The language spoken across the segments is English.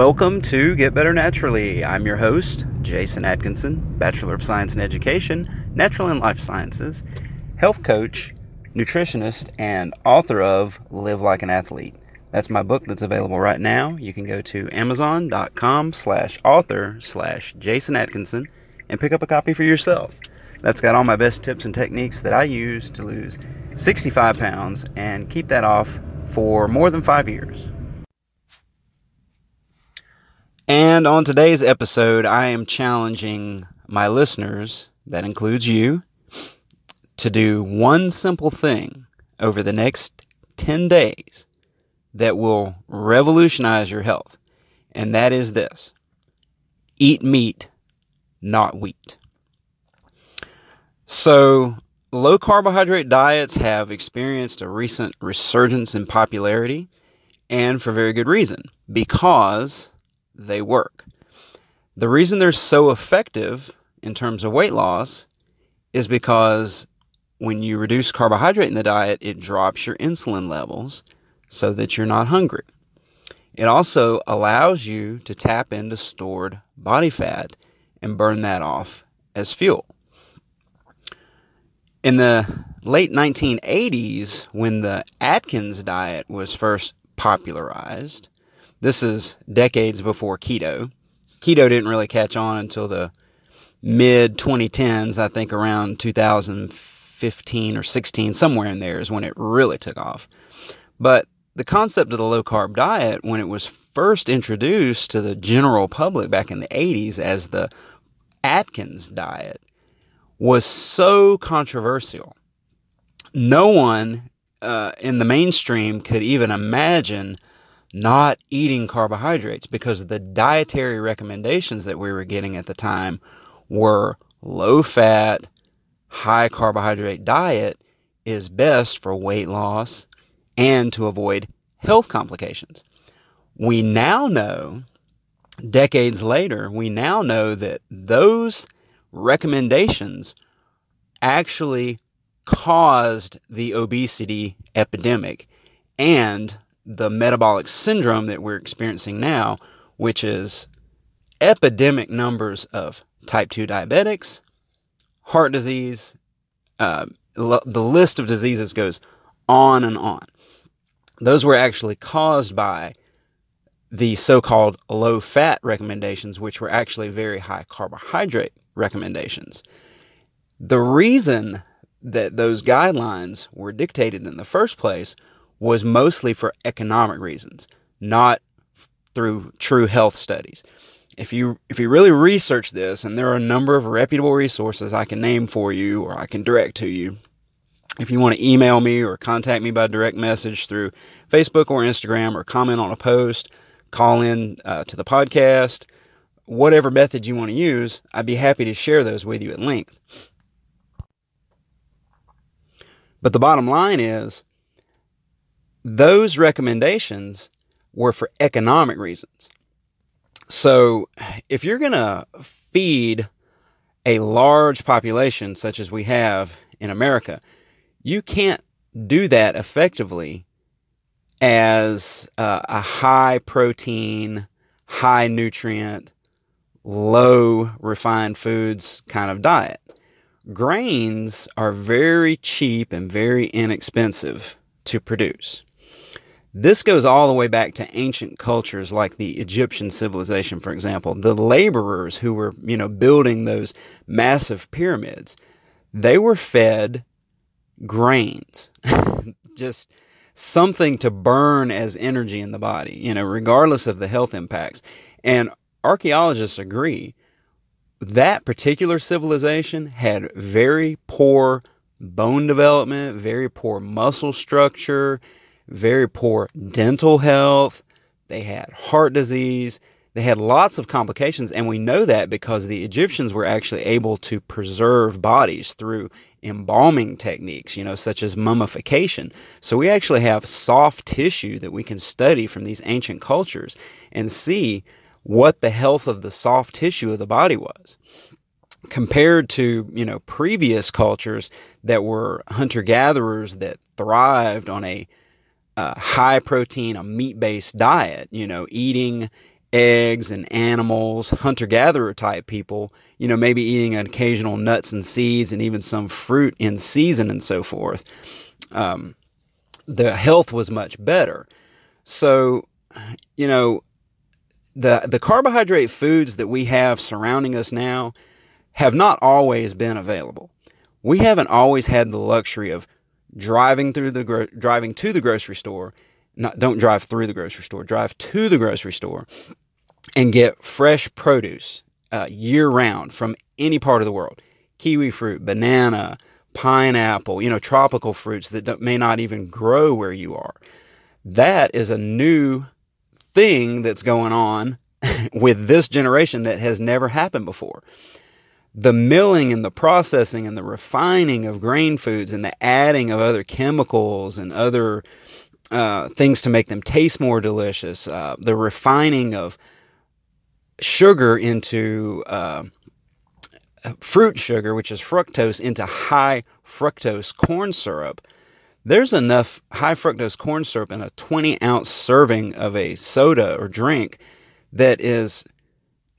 Welcome to Get Better Naturally. I'm your host, Jason Atkinson, Bachelor of Science in Education, Natural and Life Sciences, health coach, nutritionist, and author of Live Like an Athlete. That's my book that's available right now. You can go to amazon.com slash author slash Jason Atkinson and pick up a copy for yourself. That's got all my best tips and techniques that I use to lose 65 pounds and keep that off for more than five years. And on today's episode, I am challenging my listeners, that includes you, to do one simple thing over the next 10 days that will revolutionize your health. And that is this eat meat, not wheat. So, low carbohydrate diets have experienced a recent resurgence in popularity, and for very good reason because they work. The reason they're so effective in terms of weight loss is because when you reduce carbohydrate in the diet, it drops your insulin levels so that you're not hungry. It also allows you to tap into stored body fat and burn that off as fuel. In the late 1980s, when the Atkins diet was first popularized, this is decades before keto. Keto didn't really catch on until the mid 2010s, I think around 2015 or 16, somewhere in there is when it really took off. But the concept of the low carb diet, when it was first introduced to the general public back in the 80s as the Atkins diet, was so controversial. No one uh, in the mainstream could even imagine not eating carbohydrates because the dietary recommendations that we were getting at the time were low fat, high carbohydrate diet is best for weight loss and to avoid health complications. We now know, decades later, we now know that those recommendations actually caused the obesity epidemic and the metabolic syndrome that we're experiencing now, which is epidemic numbers of type 2 diabetics, heart disease, uh, the list of diseases goes on and on those were actually caused by the so called low fat recommendations, which were actually very high carbohydrate recommendations. The reason that those guidelines were dictated in the first place was mostly for economic reasons, not through true health studies. If you if you really research this, and there are a number of reputable resources I can name for you or I can direct to you, if you want to email me or contact me by direct message through Facebook or Instagram or comment on a post, call in uh, to the podcast, whatever method you want to use, I'd be happy to share those with you at length. But the bottom line is those recommendations were for economic reasons. So if you're going to feed a large population such as we have in America, you can't do that effectively as uh, a high protein, high nutrient, low refined foods kind of diet. Grains are very cheap and very inexpensive to produce. This goes all the way back to ancient cultures like the Egyptian civilization, for example. The laborers who were, you know, building those massive pyramids, they were fed grains, just something to burn as energy in the body, you know, regardless of the health impacts. And archaeologists agree that particular civilization had very poor bone development, very poor muscle structure, very poor dental health. They had heart disease. They had lots of complications, and we know that because the Egyptians were actually able to preserve bodies through embalming techniques, you know, such as mummification. So we actually have soft tissue that we can study from these ancient cultures and see what the health of the soft tissue of the body was compared to you know previous cultures that were hunter gatherers that thrived on a uh, high protein a meat based diet you know eating eggs and animals, hunter gatherer type people, you know, maybe eating occasional nuts and seeds and even some fruit in season and so forth, um, the health was much better. So, you know, the the carbohydrate foods that we have surrounding us now have not always been available. We haven't always had the luxury of driving through the gro- driving to the grocery store. Not don't drive through the grocery store. Drive to the grocery store and get fresh produce uh, year round from any part of the world. Kiwi fruit, banana, pineapple, you know, tropical fruits that may not even grow where you are. That is a new thing that's going on with this generation that has never happened before. The milling and the processing and the refining of grain foods and the adding of other chemicals and other uh, things to make them taste more delicious, uh, the refining of sugar into uh, fruit sugar, which is fructose, into high fructose corn syrup. There's enough high fructose corn syrup in a 20 ounce serving of a soda or drink that is,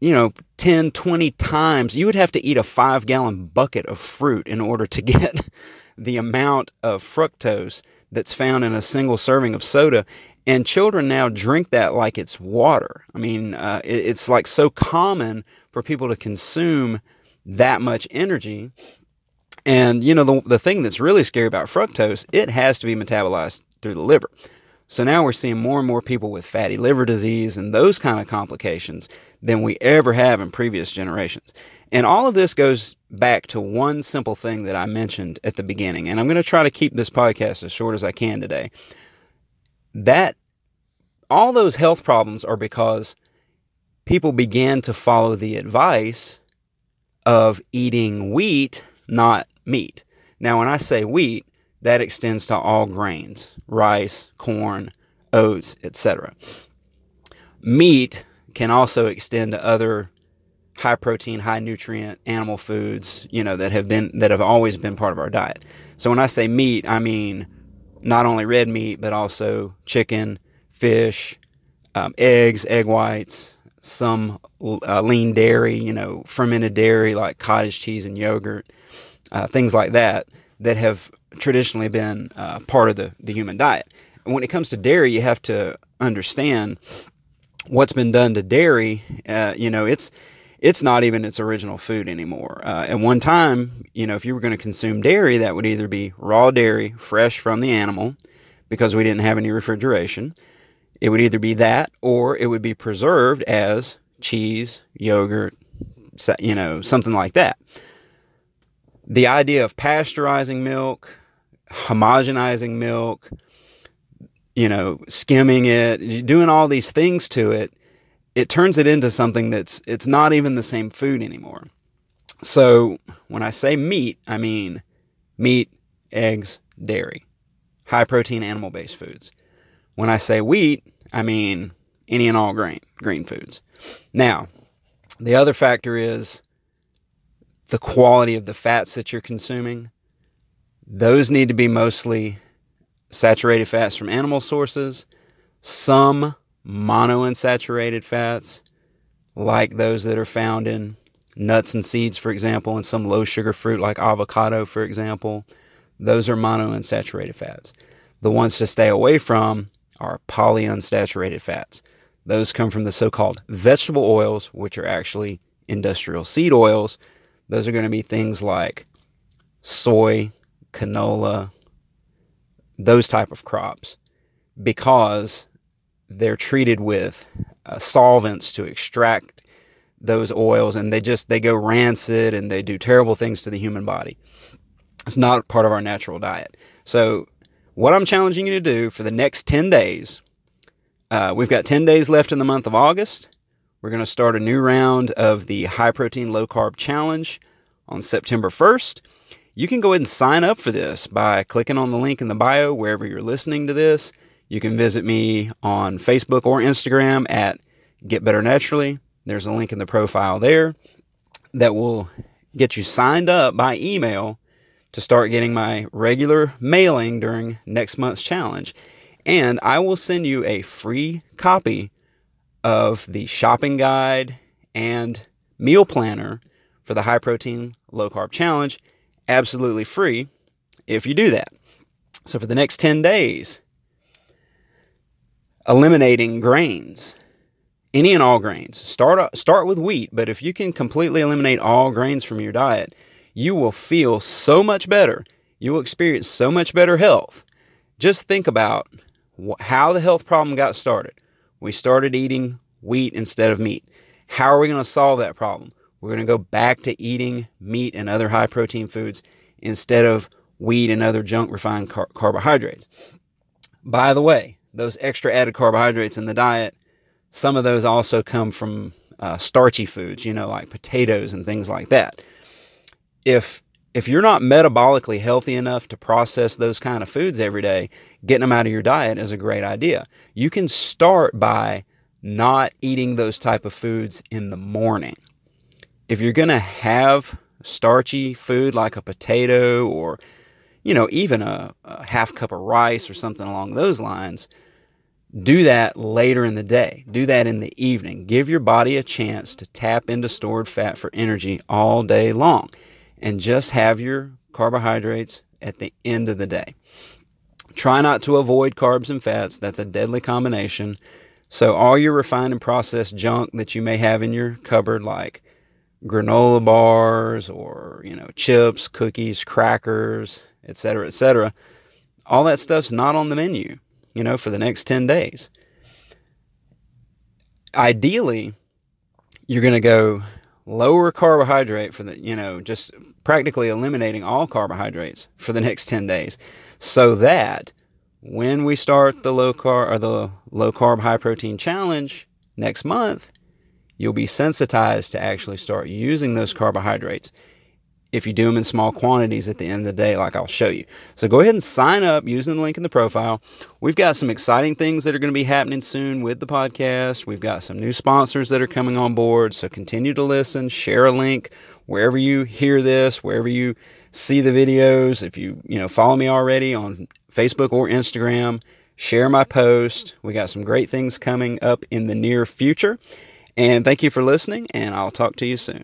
you know, 10, 20 times. You would have to eat a five gallon bucket of fruit in order to get the amount of fructose that's found in a single serving of soda. And children now drink that like it's water. I mean, uh, it, it's like so common for people to consume that much energy. And, you know, the, the thing that's really scary about fructose, it has to be metabolized through the liver. So now we're seeing more and more people with fatty liver disease and those kind of complications than we ever have in previous generations. And all of this goes back to one simple thing that I mentioned at the beginning. And I'm going to try to keep this podcast as short as I can today that all those health problems are because people began to follow the advice of eating wheat, not meat. Now, when I say wheat, that extends to all grains rice, corn, oats, etc. Meat can also extend to other high protein, high nutrient animal foods, you know, that have been that have always been part of our diet. So when I say meat, I mean not only red meat, but also chicken, fish, um, eggs, egg whites, some uh, lean dairy, you know, fermented dairy like cottage cheese and yogurt, uh, things like that, that have traditionally been uh, part of the, the human diet. And when it comes to dairy, you have to understand what's been done to dairy. Uh, you know, it's it's not even its original food anymore. Uh, at one time, you know, if you were going to consume dairy, that would either be raw dairy, fresh from the animal, because we didn't have any refrigeration. It would either be that, or it would be preserved as cheese, yogurt, you know, something like that. The idea of pasteurizing milk, homogenizing milk, you know, skimming it, doing all these things to it it turns it into something that's it's not even the same food anymore. So when I say meat, I mean meat, eggs, dairy, high protein animal based foods. When I say wheat, I mean any and all grain, green foods. Now, the other factor is the quality of the fats that you're consuming. Those need to be mostly saturated fats from animal sources, some monounsaturated fats, like those that are found in nuts and seeds, for example, and some low sugar fruit like avocado, for example. Those are monounsaturated fats. The ones to stay away from are polyunsaturated fats. Those come from the so called vegetable oils, which are actually industrial seed oils. Those are going to be things like soy, canola, those type of crops because they're treated with uh, solvents to extract those oils and they just they go rancid and they do terrible things to the human body. It's not part of our natural diet. So what i'm challenging you to do for the next 10 days uh, we've got 10 days left in the month of august. We're going to start a new round of the high protein low carb challenge on september 1st you can go ahead and sign up for this by clicking on the link in the bio wherever you're listening to this you can visit me on Facebook or Instagram at Get Better Naturally. There's a link in the profile there that will get you signed up by email to start getting my regular mailing during next month's challenge. And I will send you a free copy of the shopping guide and meal planner for the high protein, low carb challenge absolutely free if you do that. So for the next 10 days, eliminating grains, any and all grains. Start uh, start with wheat, but if you can completely eliminate all grains from your diet, you will feel so much better. You will experience so much better health. Just think about how the health problem got started. We started eating wheat instead of meat. How are we going to solve that problem? We're going to go back to eating meat and other high protein foods instead of wheat and other junk refined car- carbohydrates. By the way, those extra added carbohydrates in the diet, some of those also come from uh, starchy foods, you know, like potatoes and things like that. If if you're not metabolically healthy enough to process those kind of foods every day, getting them out of your diet is a great idea. You can start by not eating those type of foods in the morning. If you're going to have starchy food like a potato or you know, even a, a half cup of rice or something along those lines, do that later in the day. Do that in the evening. Give your body a chance to tap into stored fat for energy all day long and just have your carbohydrates at the end of the day. Try not to avoid carbs and fats. That's a deadly combination. So, all your refined and processed junk that you may have in your cupboard, like granola bars or, you know, chips, cookies, crackers, etc., etc. All that stuff's not on the menu, you know, for the next 10 days. Ideally, you're going to go lower carbohydrate for the, you know, just practically eliminating all carbohydrates for the next 10 days so that when we start the low carb or the low carb high protein challenge next month, you'll be sensitized to actually start using those carbohydrates if you do them in small quantities at the end of the day, like I'll show you. So go ahead and sign up using the link in the profile. We've got some exciting things that are going to be happening soon with the podcast. We've got some new sponsors that are coming on board. So continue to listen, share a link wherever you hear this, wherever you see the videos. If you, you know, follow me already on Facebook or Instagram, share my post. We got some great things coming up in the near future. And thank you for listening, and I'll talk to you soon.